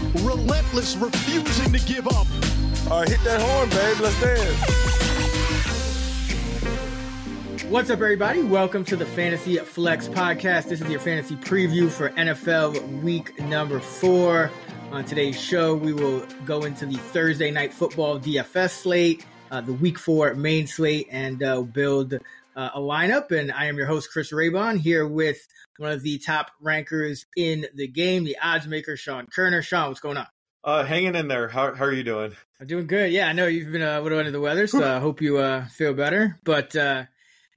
Relentless, refusing to give up. All right, hit that horn, babe. Let's dance. What's up, everybody? Welcome to the Fantasy Flex Podcast. This is your fantasy preview for NFL week number four. On today's show, we will go into the Thursday night football DFS slate, uh, the week four main slate, and uh, build uh, a lineup. And I am your host, Chris Raybon, here with one of the top rankers in the game, the odds maker, Sean Koerner. Sean, what's going on? Uh, hanging in there. How, how are you doing? I'm doing good. Yeah, I know you've been uh, a little under the weather, so I hope you uh, feel better. But uh,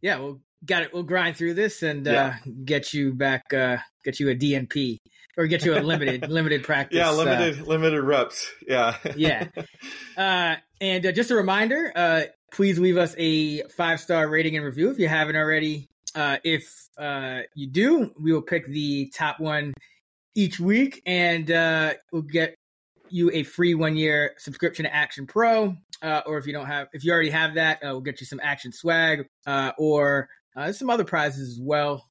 yeah, we'll got it. We'll grind through this and uh, get you back. Uh, get you a DNP or get you a limited limited practice. Yeah, uh, limited limited reps. Yeah. yeah. Uh, and uh, just a reminder, uh, please leave us a five star rating and review if you haven't already. Uh, if uh, you do, we will pick the top one each week, and uh, we'll get you a free one year subscription to Action Pro. Uh, or if you don't have, if you already have that, uh, we'll get you some Action swag uh, or some other prizes as well.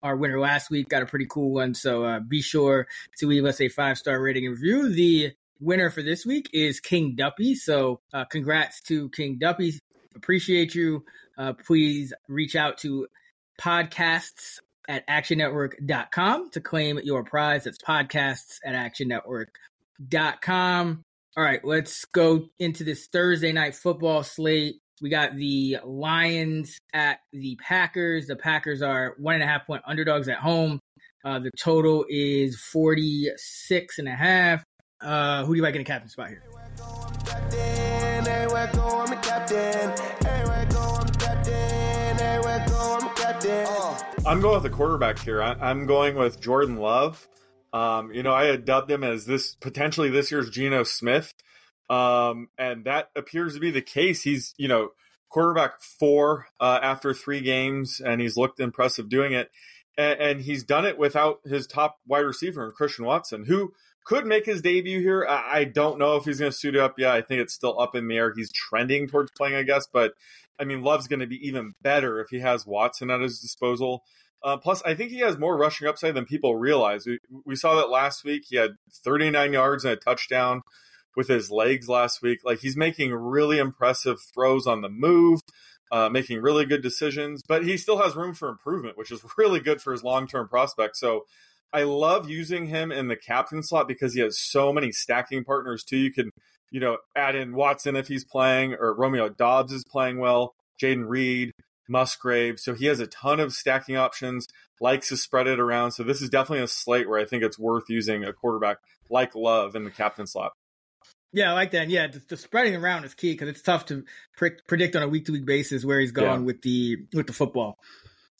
Our winner last week got a pretty cool one, so be sure to leave us a five star rating and review. The winner for this week is King Duppy. So, uh, congrats to King Duppy. Appreciate you. Uh, please reach out to podcasts at actionnetwork.com to claim your prize. That's podcasts at actionnetwork.com. All right, let's go into this Thursday night football slate. We got the Lions at the Packers. The Packers are one and a half point underdogs at home. Uh, the total is 46 and a half. Uh, who do you like in the captain spot here? I'm going with the quarterback here. I, I'm going with Jordan Love. Um, you know, I had dubbed him as this potentially this year's Geno Smith. Um, and that appears to be the case. He's, you know, quarterback four uh, after three games, and he's looked impressive doing it. And, and he's done it without his top wide receiver, Christian Watson, who could make his debut here. I, I don't know if he's going to suit up yet. I think it's still up in the air. He's trending towards playing, I guess. But I mean, Love's going to be even better if he has Watson at his disposal. Uh, plus, I think he has more rushing upside than people realize. We, we saw that last week. He had 39 yards and a touchdown with his legs last week. Like he's making really impressive throws on the move, uh, making really good decisions, but he still has room for improvement, which is really good for his long term prospect. So I love using him in the captain slot because he has so many stacking partners too. You can, you know, add in Watson if he's playing, or Romeo Doubs is playing well, Jayden Reed, Musgrave. So he has a ton of stacking options, likes to spread it around. So this is definitely a slate where I think it's worth using a quarterback like Love in the captain slot. Yeah, I like that. Yeah, the, the spreading around is key because it's tough to pre- predict on a week to week basis where he's going Yeah. with the with the football.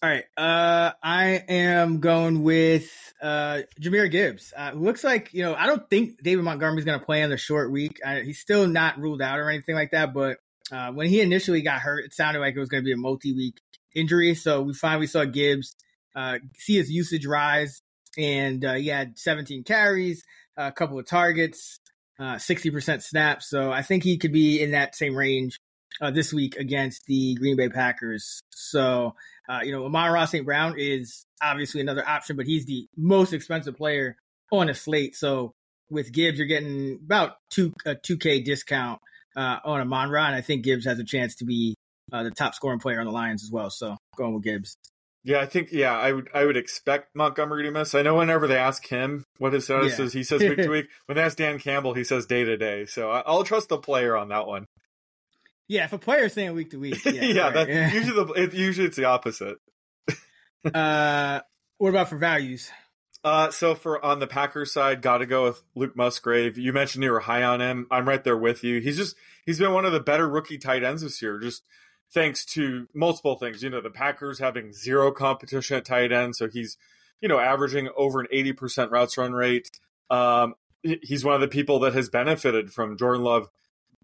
All right, uh, I am going with uh, Jahmyr Gibbs. Uh, looks like you know I don't think David Montgomery's going to play in the short week. I, he's still not ruled out or anything like that. But uh, when he initially got hurt, it sounded like it was going to be a multi week injury. So we finally saw Gibbs uh, see his usage rise, and uh, he had 17 carries, a couple of targets, uh, 60% snaps. So I think he could be in that same range uh, this week against the Green Bay Packers. So, uh, you know, Amon Ra St. Brown is obviously another option, but he's the most expensive player on a slate. So with Gibbs, you're getting about two a 2K discount uh, on Amon Ra, and I think Gibbs has a chance to be uh, the top scoring player on the Lions as well. So going with Gibbs. Yeah, I think yeah, I would I would expect Montgomery to miss. I know whenever they ask him what his status Yeah. is, he says week to week. When they ask Dan Campbell, he says day to day. So I, I'll trust the player on that one. Yeah, if a player's saying week to week, yeah, Yeah, right, usually the it, usually it's the opposite. Uh, what about for values? Uh, so for on the Packers side, got to go with Luke Musgrave. You mentioned you were high on him. I'm right there with you. He's just he's been one of the better rookie tight ends this year. Just thanks to multiple things. You know, the Packers having zero competition at tight end, so he's you know averaging over an 80% routes run rate. Um, he's one of the people that has benefited from Jordan Love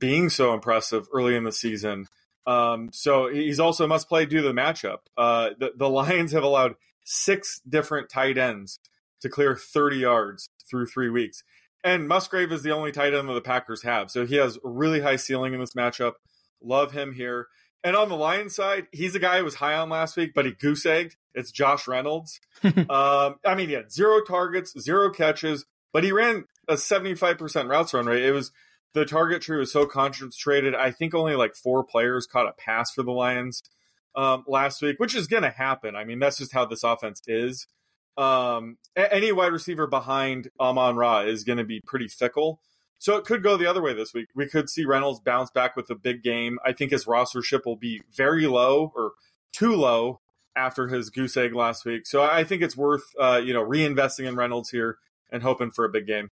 being so impressive early in the season. Um, so he's also must play due to the matchup. Uh, the, the Lions have allowed six different tight ends to clear 30 yards through three weeks. And Musgrave is the only tight end that the Packers have. So he has really high ceiling in this matchup. Love him here. And on the Lions side, he's a guy who was high on last week, but he goose egged. It's Josh Reynolds. um, I mean, he had zero targets, zero catches, but he ran a 75% routes run rate. It was the target tree was so concentrated. I think only like four players caught a pass for the Lions um, last week, which is going to happen. I mean, that's just how this offense is. Um, any wide receiver behind Amon Ra is going to be pretty fickle. So it could go the other way this week. We could see Reynolds bounce back with a big game. I think his rostership will be very low or too low after his goose egg last week. So I think it's worth uh, you know reinvesting in Reynolds here and hoping for a big game.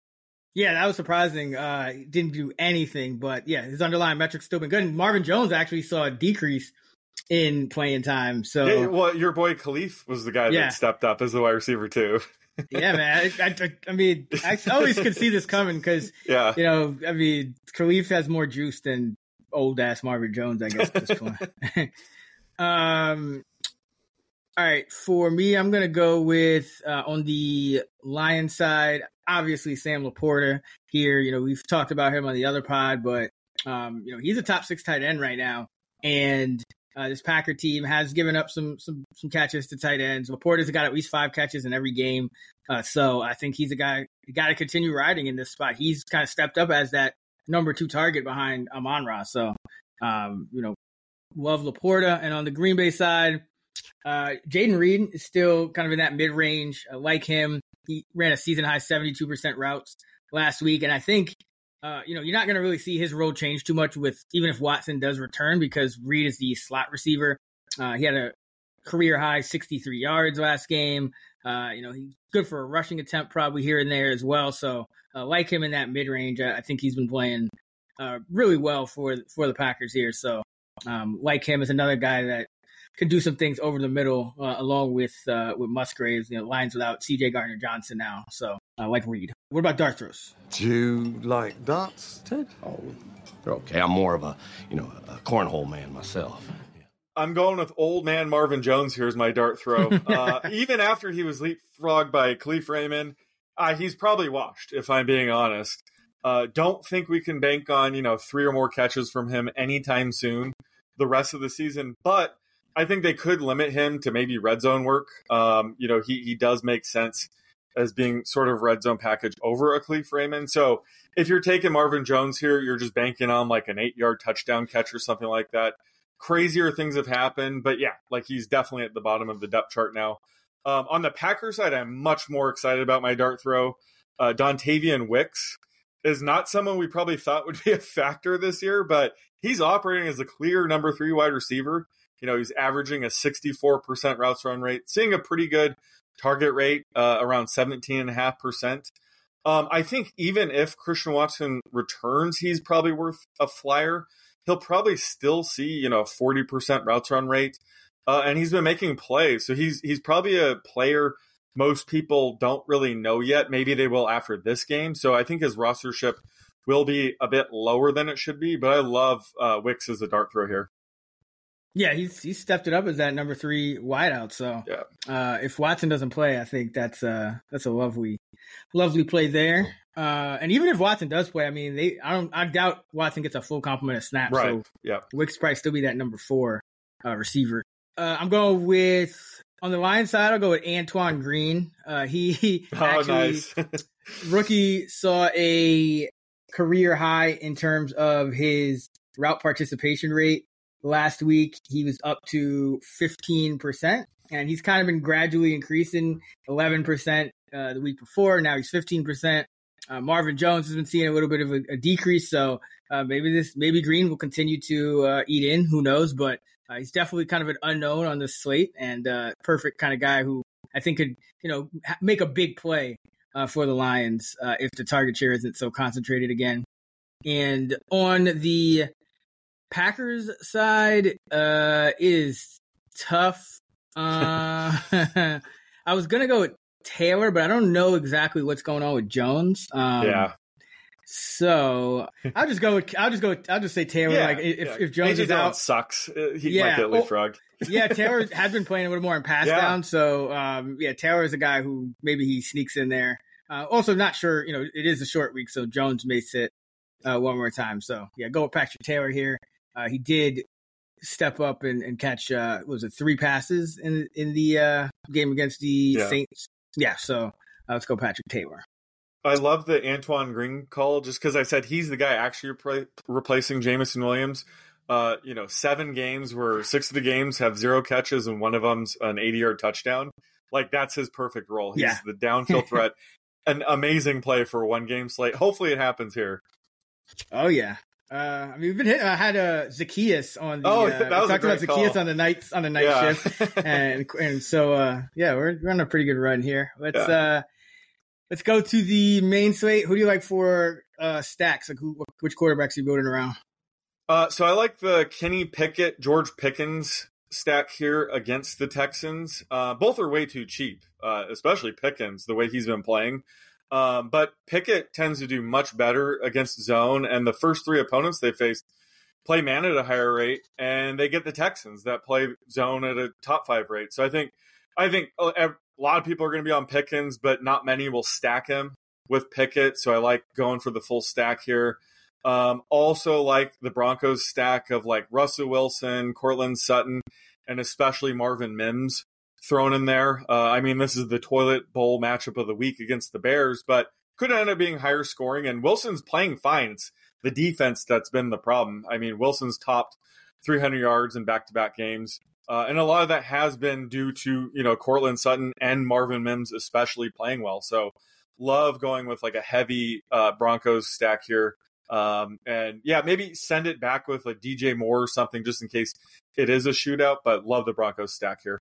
Yeah, that was surprising. Uh, didn't do anything, but yeah, his underlying metrics still been good. And Marvin Jones actually saw a decrease in playing time. So, yeah, well, your boy Kalif was the guy Yeah. that stepped up as the wide receiver too. yeah, man. I, I, I mean, I always could see this coming because yeah, you know, I mean, Kalif has more juice than old ass Marvin Jones, I guess, at this point. um, all right, for me, I'm gonna go with uh, on the Lion side. Obviously, Sam Laporta here. You know, we've talked about him on the other pod, but um, you know, he's a top six tight end right now, and uh, this Packer team has given up some some some catches to tight ends. Laporta's got at least five catches in every game, uh, so I think he's a guy got to continue riding in this spot. He's kind of stepped up as that number two target behind Amon Ra. So, um, you know, love Laporta. And on the Green Bay side, uh, Jayden Reed is still kind of in that mid range. I like him. He ran a season high 72% routes last week. And I think, uh, you know, you're not going to really see his role change too much with even if Watson does return because Reed is the slot receiver. Uh, he had a career high 63 yards last game. Uh, you know, he's good for a rushing attempt probably here and there as well. So, uh, like him in that mid range, I, think he's been playing uh, really well for for the Packers here. So, um, like him is another guy that could do some things over the middle, uh, along with uh, with Musgraves. You know, lines without C.J. Gardner Johnson now. So, uh, like Reed. What about dart throws? Do you like darts, Ted? Oh, they're okay. I'm more of a, you know, a cornhole man myself. I'm going with old man Marvin Jones here as my dart throw. Uh, even after he was leapfrogged by Kalif Raymond, uh, he's probably washed, if I'm being honest. Uh, don't think we can bank on, you know, three or more catches from him anytime soon the rest of the season. But I think they could limit him to maybe red zone work. Um, you know, he, he does make sense as being sort of red zone package over a Kalif Raymond. So if you're taking Marvin Jones here, you're just banking on like an eight yard touchdown catch or something like that crazier things have happened, but yeah, like he's definitely at the bottom of the depth chart now. Um, on the Packers side, I'm much more excited about my dart throw. Uh, Dontayvion Wicks is not someone we probably thought would be a factor this year, but he's operating as a clear number three wide receiver. You know, he's averaging a 64% routes run rate, seeing a pretty good target rate uh, around 17.5%. Um, I think even if Christian Watson returns, he's probably worth a flyer. He'll probably still see you know 40% routes run rate uh, and he's been making plays. So he's he's probably a player most people don't really know yet. Maybe they will after this game. So i think his rostership will be a bit lower than it should be but i love uh, wicks as a dart throw here Yeah, he's he's stepped it up as that number three wideout. So yeah. uh, if Watson doesn't play, I think that's uh that's a lovely, lovely play there. Uh, and even if Watson does play, I mean, they I don't I doubt Watson gets a full complement of snaps. right So yeah Wicks probably still be that number four uh, receiver. Uh, I'm going with on the line side. I'll go with Antoine Green. Uh, he, he oh actually nice rookie saw a career high in terms of his route participation rate last week. He was up to 15%, and he's kind of been gradually increasing 11% uh, the week before. Now he's 15%. Uh, Marvin Jones has been seeing a little bit of a, a decrease, so uh, maybe this maybe Green will continue to uh, eat in. Who knows? But uh, he's definitely kind of an unknown on this slate, and uh, perfect kind of guy who I think could you know ha- make a big play for the Lions if the target share isn't so concentrated again. And on the Packers side, uh, is tough. Uh, I was gonna go with Taylor, but I don't know exactly what's going on with Jones. Um, yeah So I'll just go. With, I'll just go. I'll just say Taylor. Yeah, like if, yeah. if Jones AJ is Dillon out, sucks. Uh, He Yeah, might get well- leapfrogged. yeah, Taylor has been playing a little more in pass Yeah. down. So um, yeah, Taylor is a guy who maybe he sneaks in there. Uh, also, not sure. You know, it is a short week, so Jones may sit uh, one more time. So yeah, go with Patrick Taylor here. Uh, he did step up and, and catch. Uh, was it three passes in in the uh, game against the Yeah. Saints? Yeah. So uh, let's go Patrick Taylor. I love the Antoine Green call just because I said he's the guy actually repla- replacing Jameson Williams. Uh, you know, seven games where six of the games have zero catches and one of them's an 80 yard touchdown. Like that's his perfect role. He's Yeah. the downfield threat. An amazing play for one game slate. Hopefully it happens here. Oh yeah. Uh, I mean, we've been hit. I had uh, Zaccheaus on the. Oh, uh, that was a talked about Zaccheaus call. on the nights on the night Yeah. shift, and and so uh, yeah, we're, we're on a pretty good run here. Let's uh, let's go to the main slate. Who do you like for uh, stacks? Like who, which quarterbacks are you building around? Uh, so I like the Kenny Pickett, George Pickens stack here against the Texans. Uh, both are way too cheap, uh, especially Pickens, the way he's been playing. Um, but Pickett tends to do much better against zone, and the first three opponents they faced play man at a higher rate, and they get the Texans that play zone at a top five rate. So I think, I think a lot of people are going to be on Pickens, but not many will stack him with Pickett. So I like going for the full stack here. Um, also like the Broncos stack of like Russell Wilson, Courtland Sutton, and especially Marvin Mims thrown in there. Uh, I mean, this is the toilet bowl matchup of the week against the Bears, but could end up being higher scoring. And Wilson's playing fine. It's the defense that's been the problem. I mean, Wilson's topped 300 yards in back-to-back games. Uh, and a lot of that has been due to, you know, Courtland Sutton and Marvin Mims especially playing well. So love going with like a heavy uh, Broncos stack here. Um, and yeah, maybe send it back with like DJ Moore or something just in case it is a shootout, but love the Broncos stack here.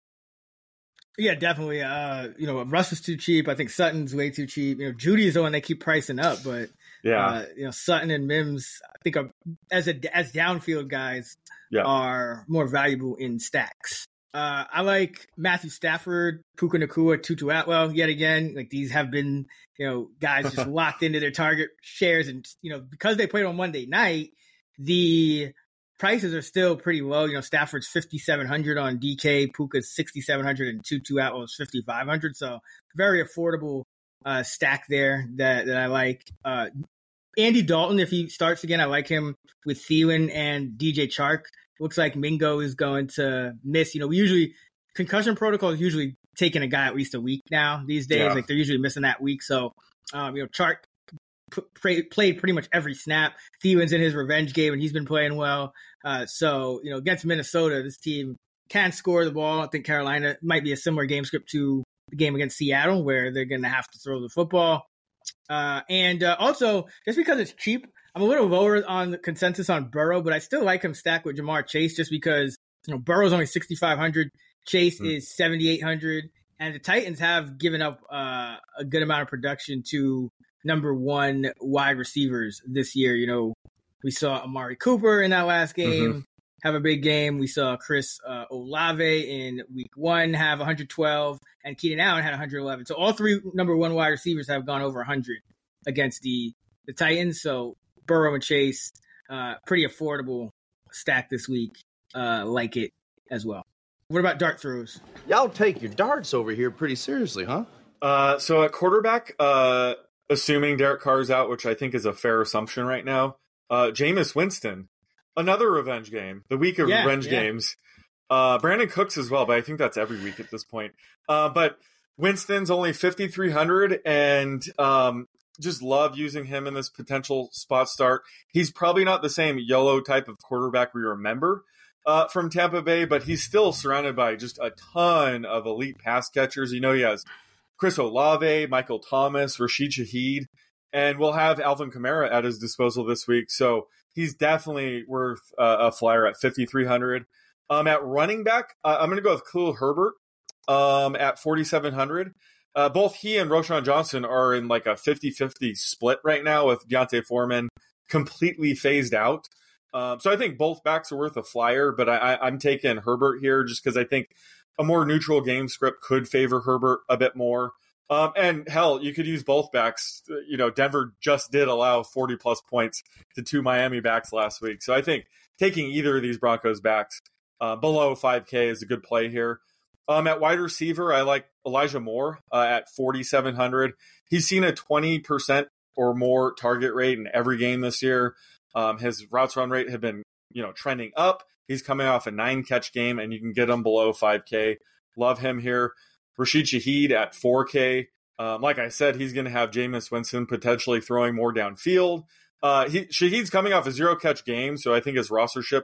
Yeah, definitely. Uh, you know, Russ is too cheap. I think Sutton's way too cheap. You know, Jeudy is the one they keep pricing up, but Yeah. uh, you know, Sutton and Mims, I think, are, as a as downfield guys, Yeah. are more valuable in stacks. Uh, I like Matthew Stafford, Puka Nacua, Tutu Atwell. Yet again, like these have been, you know, guys just locked into their target shares, and you know, because they played on Monday night, the prices are still pretty low. You know, Stafford's fifty seven hundred on DK, Puka's sixty seven hundred, and Tutu Atwell's fifty five hundred. So very affordable uh, stack there that that I like. Uh, Andy Dalton, if he starts again, I like him with Thielen and DJ Chark. Looks like Mingo is going to miss. You know, we usually concussion protocol is usually taking a guy at least a week now these days. Yeah. Like they're usually missing that week. So, um, you know, Chark p- played pretty much every snap. Thielen's in his revenge game and he's been playing well. Uh, so, you know, against Minnesota, this team can score the ball. I think Carolina might be a similar game script to the game against Seattle where they're going to have to throw the football. Uh, and uh, also, just because it's cheap, I'm a little lower on the consensus on Burrow, but I still like him stacked with Ja'Marr Chase just because you know Burrow's only 6,500, Chase Mm. is 7,800, and the Titans have given up uh, a good amount of production to number one wide receivers this year. You know, we saw Amari Cooper in that last game have a big game. We saw Chris uh, Olave in week one have 112, and Keenan Allen had 111. So all three number one wide receivers have gone over 100 against the the Titans. So Burrow and Chase, uh, pretty affordable stack this week. Uh, like it as well. What about dart throws? Y'all take your darts over here pretty seriously, huh? Uh, so at quarterback, uh, assuming Derek Carr's out, which I think is a fair assumption right now, uh, Jameis Winston, another revenge game, the week of Yeah, revenge yeah. games. Uh, Brandin Cooks as well, but I think that's every week at this point. Uh, but Winston's only 5,300 and, um, just love using him in this potential spot start. He's probably not the same YOLO type of quarterback we remember uh, from Tampa Bay, but he's still surrounded by just a ton of elite pass catchers. You know, he has Chris Olave, Michael Thomas, Rashid Shaheed, and we'll have Alvin Kamara at his disposal this week. So he's definitely worth uh, a flyer at 5,300. Um, at running back, uh, I'm going to go with Khalil Herbert um, at 4,700. Uh, both he and Roschon Johnson are in like a 50 50 split right now with D'Onta Foreman completely phased out. Um, so I think both backs are worth a flyer, but I, I, I'm taking Herbert here just because I think a more neutral game script could favor Herbert a bit more. Um, and hell, you could use both backs. You know, Denver just did allow 40 plus points to two Miami backs last week. So I think taking either of these Broncos backs uh, below 5K is a good play here. Um, at wide receiver, I like Elijah Moore uh, at 4,700. He's seen a 20% or more target rate in every game this year. Um, his routes run rate have been, you know, trending up. He's coming off a nine catch game, and you can get him below 5K. Love him here. Rashid Shaheed at 4K. Um, like I said, he's going to have Jameis Winston potentially throwing more downfield. Uh, he, Shaheed's coming off a zero catch game, so I think his rostership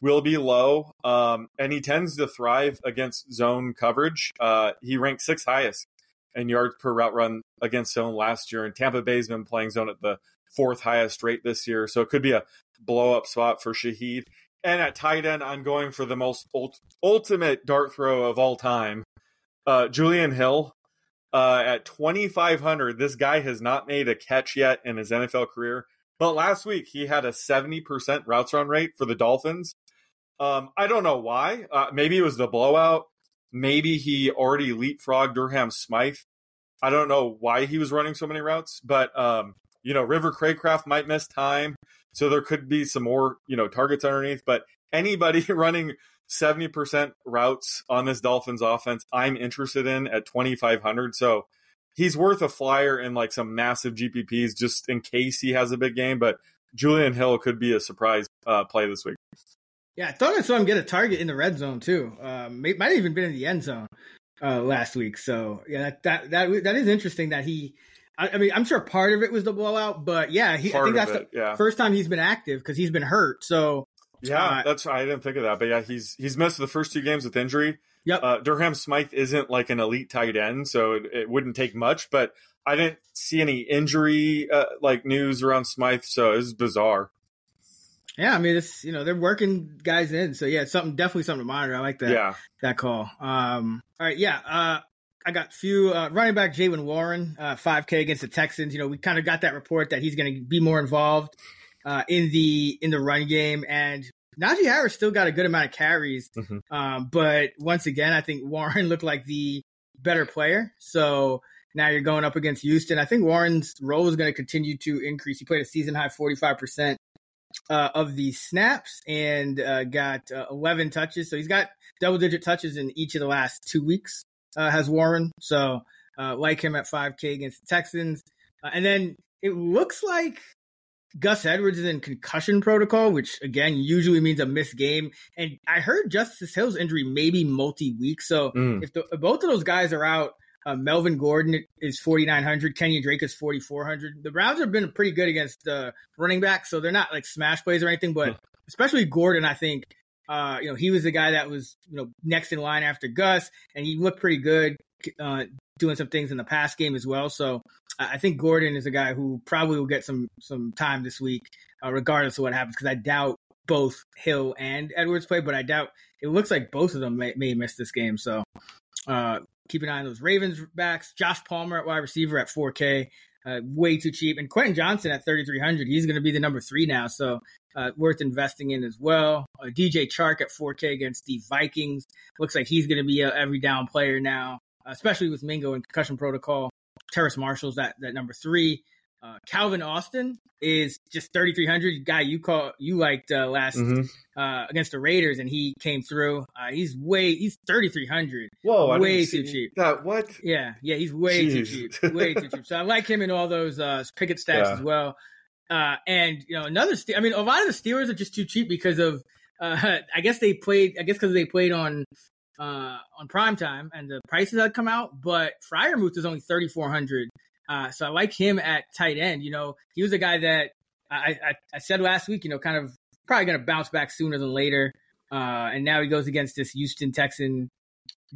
will be low. Um, and he tends to thrive against zone coverage. Uh, he ranked sixth highest in yards per route run against zone last year, and Tampa Bay's been playing zone at the fourth highest rate this year. So it could be a blow up spot for Shaheed. And at tight end, I'm going for the most ult- ultimate dart throw of all time. Uh, Julian Hill uh, at 2,500. This guy has not made a catch yet in his NFL career. But last week, he had a 70% routes run rate for the Dolphins. Um, I don't know why. Uh, maybe it was the blowout. Maybe he already leapfrogged Durham Smythe. I don't know why he was running so many routes, but um, you know, River Cracraft might miss time, so there could be some more you know targets underneath. But anybody running 70% routes on this Dolphins offense, I'm interested in at 2,500. So he's worth a flyer in like some massive GPPs just in case he has a big game. But Julian Hill could be a surprise uh, play this week. Yeah, I thought I saw him get a target in the red zone too. Um, might have even been in the end zone uh, last week. So yeah, that, that that that is interesting that he. I, I, mean, I'm sure part of it was the blowout, but yeah, he, I think that's it, the yeah. first time he's been active because he's been hurt. So yeah, uh, that's I didn't think of that, but yeah, he's he's missed the first two games with injury. Yep. Uh, Durham Smythe isn't like an elite tight end, so it, it wouldn't take much. But I didn't see any injury uh, like news around Smythe, so it's bizarre. Yeah, I mean, it's you know they're working guys in, so yeah, something definitely something to monitor. I like that. Yeah. that call. Um, all right, yeah. Uh, I got few uh, running back Jaylen Warren, uh, 5K against the Texans. You know, we kind of got that report that he's going to be more involved uh, in the in the run game, and Najee Harris still got a good amount of carries. Mm-hmm. Um, but once again, I think Warren looked like the better player. So now you're going up against Houston. I think Warren's role is going to continue to increase. He played a season high 45% uh, of the snaps and uh, got uh, 11 touches. So he's got double digit touches in each of the last two weeks, uh, has Warren. So uh, like him at 5K against the Texans. Uh, and then it looks like Gus Edwards is in concussion protocol, which again usually means a missed game. And I heard Justice Hill's injury may be multi week. So mm. if, the, if both of those guys are out, uh, Melvin Gordon is 4,900. Kenyan Drake is 4,400. The Browns have been pretty good against uh, running backs, so they're not like smash plays or anything, but especially Gordon, I think, uh, you know, he was the guy that was, you know, next in line after Gus, and he looked pretty good uh, doing some things in the pass game as well. So I think Gordon is a guy who probably will get some some time this week, uh, regardless of what happens, because I doubt both Hill and Edwards play, but I doubt it looks like both of them may, may miss this game. So uh, keep an eye on those Ravens backs. Josh Palmer at wide receiver at 4K, uh, way too cheap. And Quentin Johnston at 3,300. He's going to be the number three now, so uh, worth investing in as well. Uh, DJ Chark at 4K against the Vikings. Looks like he's going to be a every down player now, especially with Mingo and concussion protocol. Terrace Marshall's that, that number three. Uh, Calvin Austin is just 3,300 guy you call you liked uh, last mm-hmm. uh, against the Raiders, and he came through. Uh, he's way he's 3,300. Whoa, way too cheap. That what? Yeah, yeah, he's way Jeez. too cheap. Way too cheap. So I like him in all those uh, Pickett stats yeah. as well. Uh, and you know another, I mean, a lot of the Steelers are just too cheap because of. I guess they played. I guess because they played on uh, on prime time and the prices had come out, but Freiermuth is only 3,400 uh, so I like him at tight end. You know, he was a guy that I, I, I said last week, you know, kind of probably going to bounce back sooner than later. Uh, and now he goes against this Houston Texan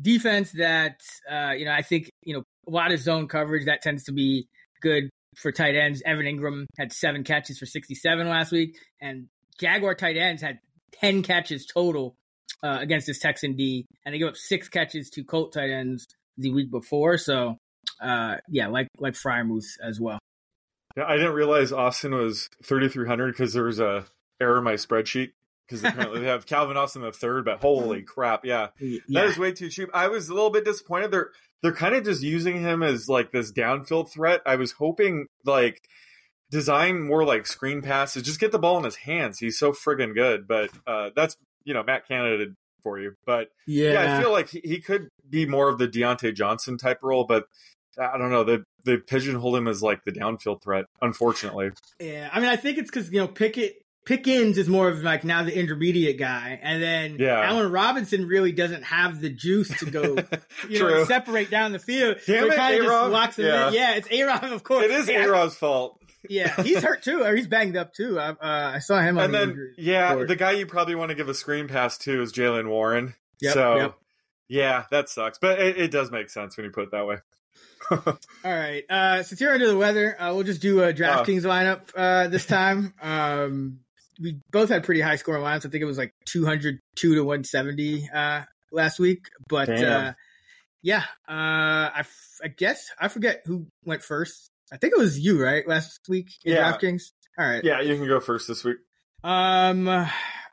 defense that, uh, you know, I think, you know, a lot of zone coverage that tends to be good for tight ends. Evan Engram had seven catches for 67 last week, and Jaguar tight ends had 10 catches total uh, against this Texan D, and they gave up six catches to Colt tight ends the week before. So uh, yeah, like like Freiermuth as well. Yeah, I didn't realize Austin was 3,300 because there was a error in my spreadsheet because apparently they have Calvin Austin the third, but holy crap, yeah, yeah, that is way too cheap. I was a little bit disappointed. They're they're kind of just using him as like this downfield threat. I was hoping like design more like screen passes, just get the ball in his hands. He's so friggin' good. But uh, that's you know Matt Canada for you. But Yeah. yeah, I feel like he, could be more of the Diontae Johnson type role, but I don't know. They they pigeonhole him as like the downfield threat. Unfortunately, Yeah, I mean, I think it's because you know Pickett Pickens is more of like now the intermediate guy, and then Yeah. Allen Robinson really doesn't have the juice to go, you know, separate down the field. Damn so it, kind of just locks him Yeah. in. Yeah, it's A Rob, of course. it is yeah, A Rod's fault. Yeah, he's hurt too, or he's banged up too. I, uh, I saw him on And the then injury yeah, report. the guy you probably want to give a screen pass to is Jaylen Warren. Yep, so yep. yeah, that sucks, but it, it does make sense when you put it that way. All right. Uh, since you're under the weather, uh, we'll just do a DraftKings lineup uh, this time. Um, we both had pretty high scoring lineups. I think it was like 202 to 170 uh, last week. But Damn. uh, yeah, uh, I, f- I guess I forget who went first. I think it was you, right? Last week in Yeah. DraftKings. All right. Yeah, you can go first this week. Um.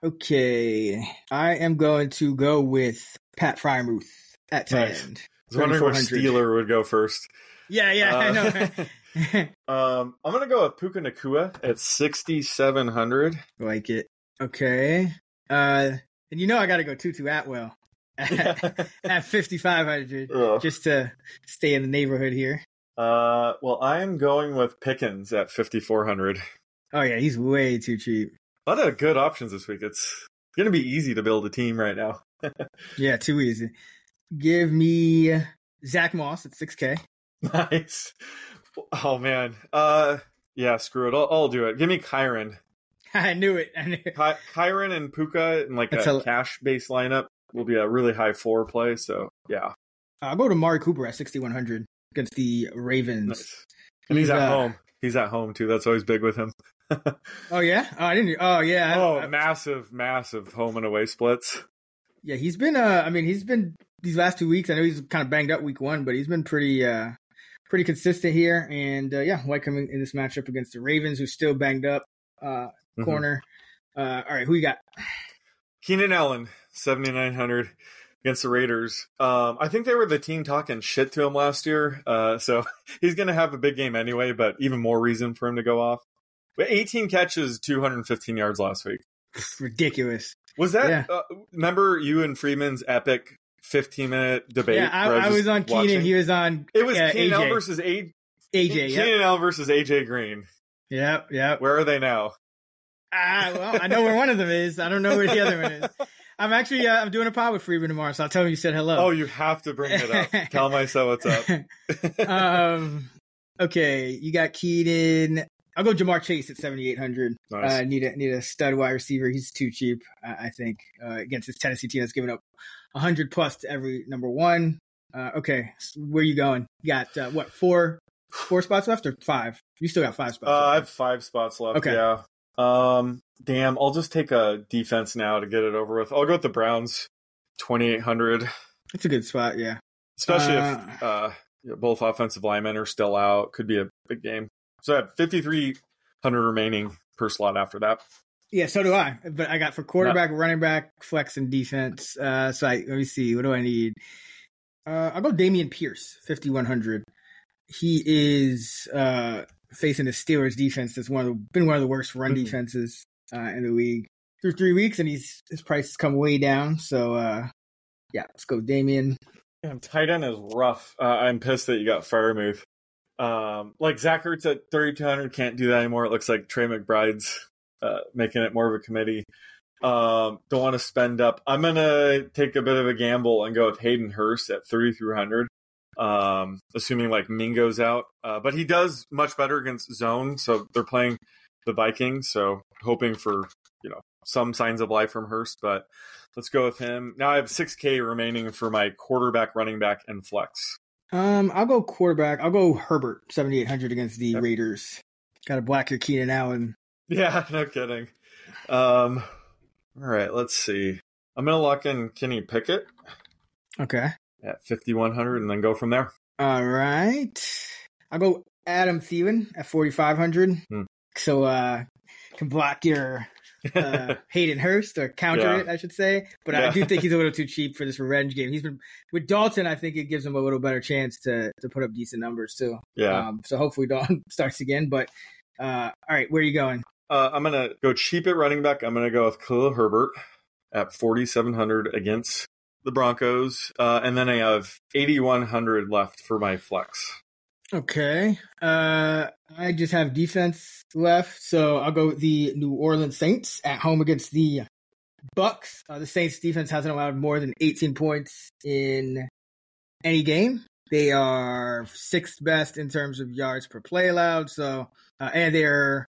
Okay. I am going to go with Pat Freiermuth at 10. Nice. I was wondering which Steeler would go first. Yeah, yeah, I know. Um, I'm gonna go with Puka Nacua at 6,700. like it. Okay. Uh, and you know I got to go Tutu Atwell at, at 5,500 just to stay in the neighborhood here. Uh, well, I am going with Pickens at 5,400. Oh yeah, he's way too cheap. A lot of good options this week. It's gonna be easy to build a team right now. Yeah, too easy. Give me Zach Moss at 6K. nice. Oh man. Uh, yeah. Screw it. I'll, I'll do it. Give me Kyren. I knew it. I knew it. Ky- Kyren and Puka in like That's a a- cash based lineup will be a really high floor play. So yeah, I'll go to Mari Cooper at 6,100 against the Ravens. nice. And he's, He's, at uh, home. He's at home too. That's always big with him. Oh yeah. Oh, I didn't. Oh yeah. Oh, I- massive, massive home and away splits. yeah. He's been. Uh, I mean, he's been these last two weeks. I know he's kind of banged up week one, but he's been pretty. Uh, pretty consistent here. And uh, yeah, like coming in, this matchup against the Ravens, who's still banged up. Uh, Mhm. corner. Uh, all right, who you got? Keenan Allen, 7,900 against the Raiders. Um, I think they were the team talking shit to him last year. Uh, so he's going to have a big game anyway, but even more reason for him to go off. But 18 catches, 215 yards last week. Ridiculous. Was that, Yeah. uh, remember you and Freeman's epic 15 minute debate? yeah, where I, I was on Keenan. He was on. It was uh, Keenan AJ. Allen versus A- AJ. Keenan Yep. Allen versus AJ Green. Yep. Yep. Where are they now? Ah, well, I know where one of them is. I don't know where the other one is. I'm actually uh, I'm doing a pod with Freeman tomorrow, so I'll tell him you said hello. Oh, you have to bring it up. Tell my so what's up. um, okay, you got Keaton. I'll go Ja'Marr Chase at 7,800. Nice. Uh, need a need a stud wide receiver. He's too cheap, I, I think, uh, against this Tennessee team that's given up 100 plus to every number one. Uh, okay, so where you going? You got uh, what four four spots left or five? You still got five spots. Uh, I have five spots left. Okay. Yeah. Um. Damn. I'll just take a defense now to get it over with. I'll go with the Browns, twenty eight hundred. It's a good spot. Yeah. Especially Uh, if uh yeah, both offensive linemen are still out, could be a big game. So I have fifty three hundred remaining per slot after that. Yeah, so do I. But I got for quarterback, running back, flex, and defense. Uh, so I, let me see. What do I need? Uh, I'll go Dameon Pierce, 5,100. He is uh, facing the Steelers defense that's one of the, been one of the worst run Mhm. defenses uh, in the league through three weeks, and he's his price has come way down. So uh, yeah, let's go Dameon. Damn, tight end is rough. Uh, I'm pissed that you got Freiermuth. Um, like Zach Ertz at 3,200 can't do that anymore. It looks like Trey McBride's uh, making it more of a committee. Um, don't want to spend up. I'm gonna take a bit of a gamble and go with Hayden Hurst at 3,300. Um, assuming like Mingo's out, uh, but he does much better against zone. So they're playing the Vikings. So hoping for you know some signs of life from Hurst, but let's go with him. Now I have 6K remaining for my quarterback, running back, and flex. Um, I'll go quarterback. I'll go Herbert, 7,800 against the Yep. Raiders. Got to black your Keenan Allen. Yeah, no kidding. Um, all right, let's see. I'm gonna lock in Kenny Pickett Okay. at 5100, and then go from there. All right. I'll go Adam Thielen at 4,500. Hmm. So, uh, can block your uh, Hayden Hurst or counter Yeah. it, I should say. But I do think he's a little too cheap for this revenge game. He's been with Dalton. I think it gives him a little better chance to to put up decent numbers too. Yeah. Um, so hopefully Dalton starts again. But uh, all right, where are you going? Uh, I'm gonna go cheap at running back. I'm gonna go with Khalil Herbert at 4,700 against the Broncos, uh, and then I have 8,100 left for my flex. Okay. Uh, I just have defense left, so I'll go with the New Orleans Saints at home against the Bucs. Uh, the Saints defense hasn't allowed more than 18 points in any game. They are sixth best in terms of yards per play allowed. So, uh, and they're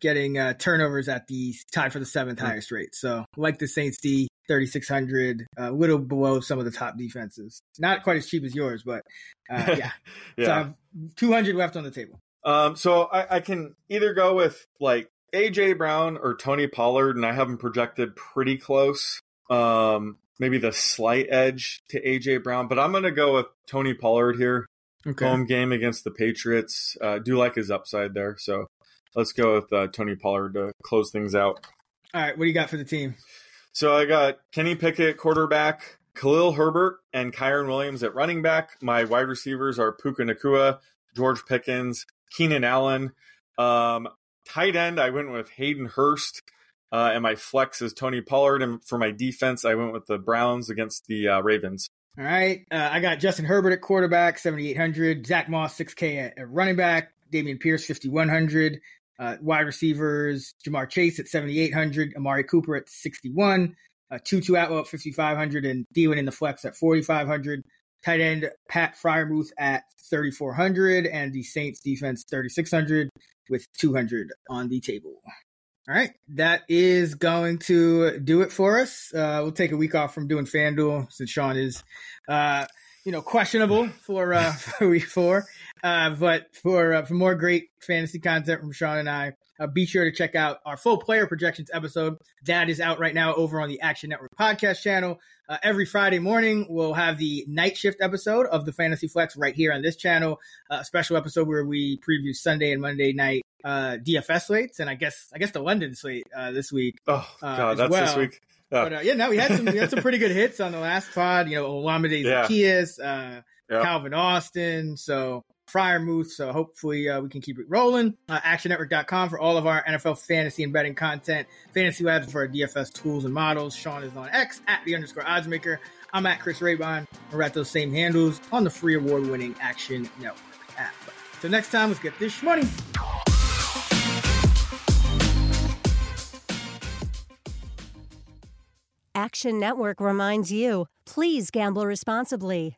getting uh, turnovers at the tied for the seventh highest rate. So, like the Saints D, 3600, a little below some of the top defenses. Not quite as cheap as yours, but uh, yeah. Yeah. So I have 200 left on the table. Um, so I, I can either go with like AJ Brown or Tony Pollard, and I have them projected pretty close. Um, maybe the slight edge to AJ Brown, but I'm going to go with Tony Pollard here. Okay. Home game against the Patriots. Uh, do like his upside there, so let's go with uh, Tony Pollard to close things out. All right, what do you got for the team? So I got Kenny Pickett, quarterback, Khalil Herbert, and Kyren Williams at running back. My wide receivers are Puka Nacua, George Pickens, Keenan Allen. Um, tight end, I went with Hayden Hurst. Uh, and my flex is Tony Pollard. And for my defense, I went with the Browns against the uh, Ravens. All right, uh, I got Justin Herbert at quarterback, 7,800. Zach Moss, 6K at, at running back. Dameon Pierce, 5,100. Uh, wide receivers, Ja'Marr Chase at 7,800. Amari Cooper at 61. Uh, Tutu Atwell at 5,500. And Thielen in the flex at 4,500. Tight end, Pat Freiermuth at 3,400. And the Saints defense, 3,600 with 200 on the table. All right, that is going to do it for us. Uh, we'll take a week off from doing FanDuel since Sean is, uh, you know, questionable for uh, for week four. Uh, but for uh, for more great fantasy content from Sean and I, uh, be sure to check out our full player projections episode. That is out right now over on the Action Network podcast channel. Uh, every Friday morning, we'll have the night shift episode of the Fantasy Flex right here on this channel. Uh, a special episode where we preview Sunday and Monday night uh, DFS slates, and I guess I guess the London slate uh, this week. Oh, God, that's well. this week. Yeah. But uh, yeah, no, we had some we had some pretty good hits on the last pod. You know, Olamide Yeah. Zaccheaus, uh, Yep. Calvin Austin, so Freiermuth. So hopefully uh, we can keep it rolling. Uh, ActionNetwork.com for all of our NFL fantasy and betting content. Fantasy Labs for our DFS tools and models. Sean is on X at the underscore oddsmaker. I'm at Chris Raybon. We're at those same handles on the free award winning Action Network app. So next time, let's get this money. Action Network reminds you please gamble responsibly.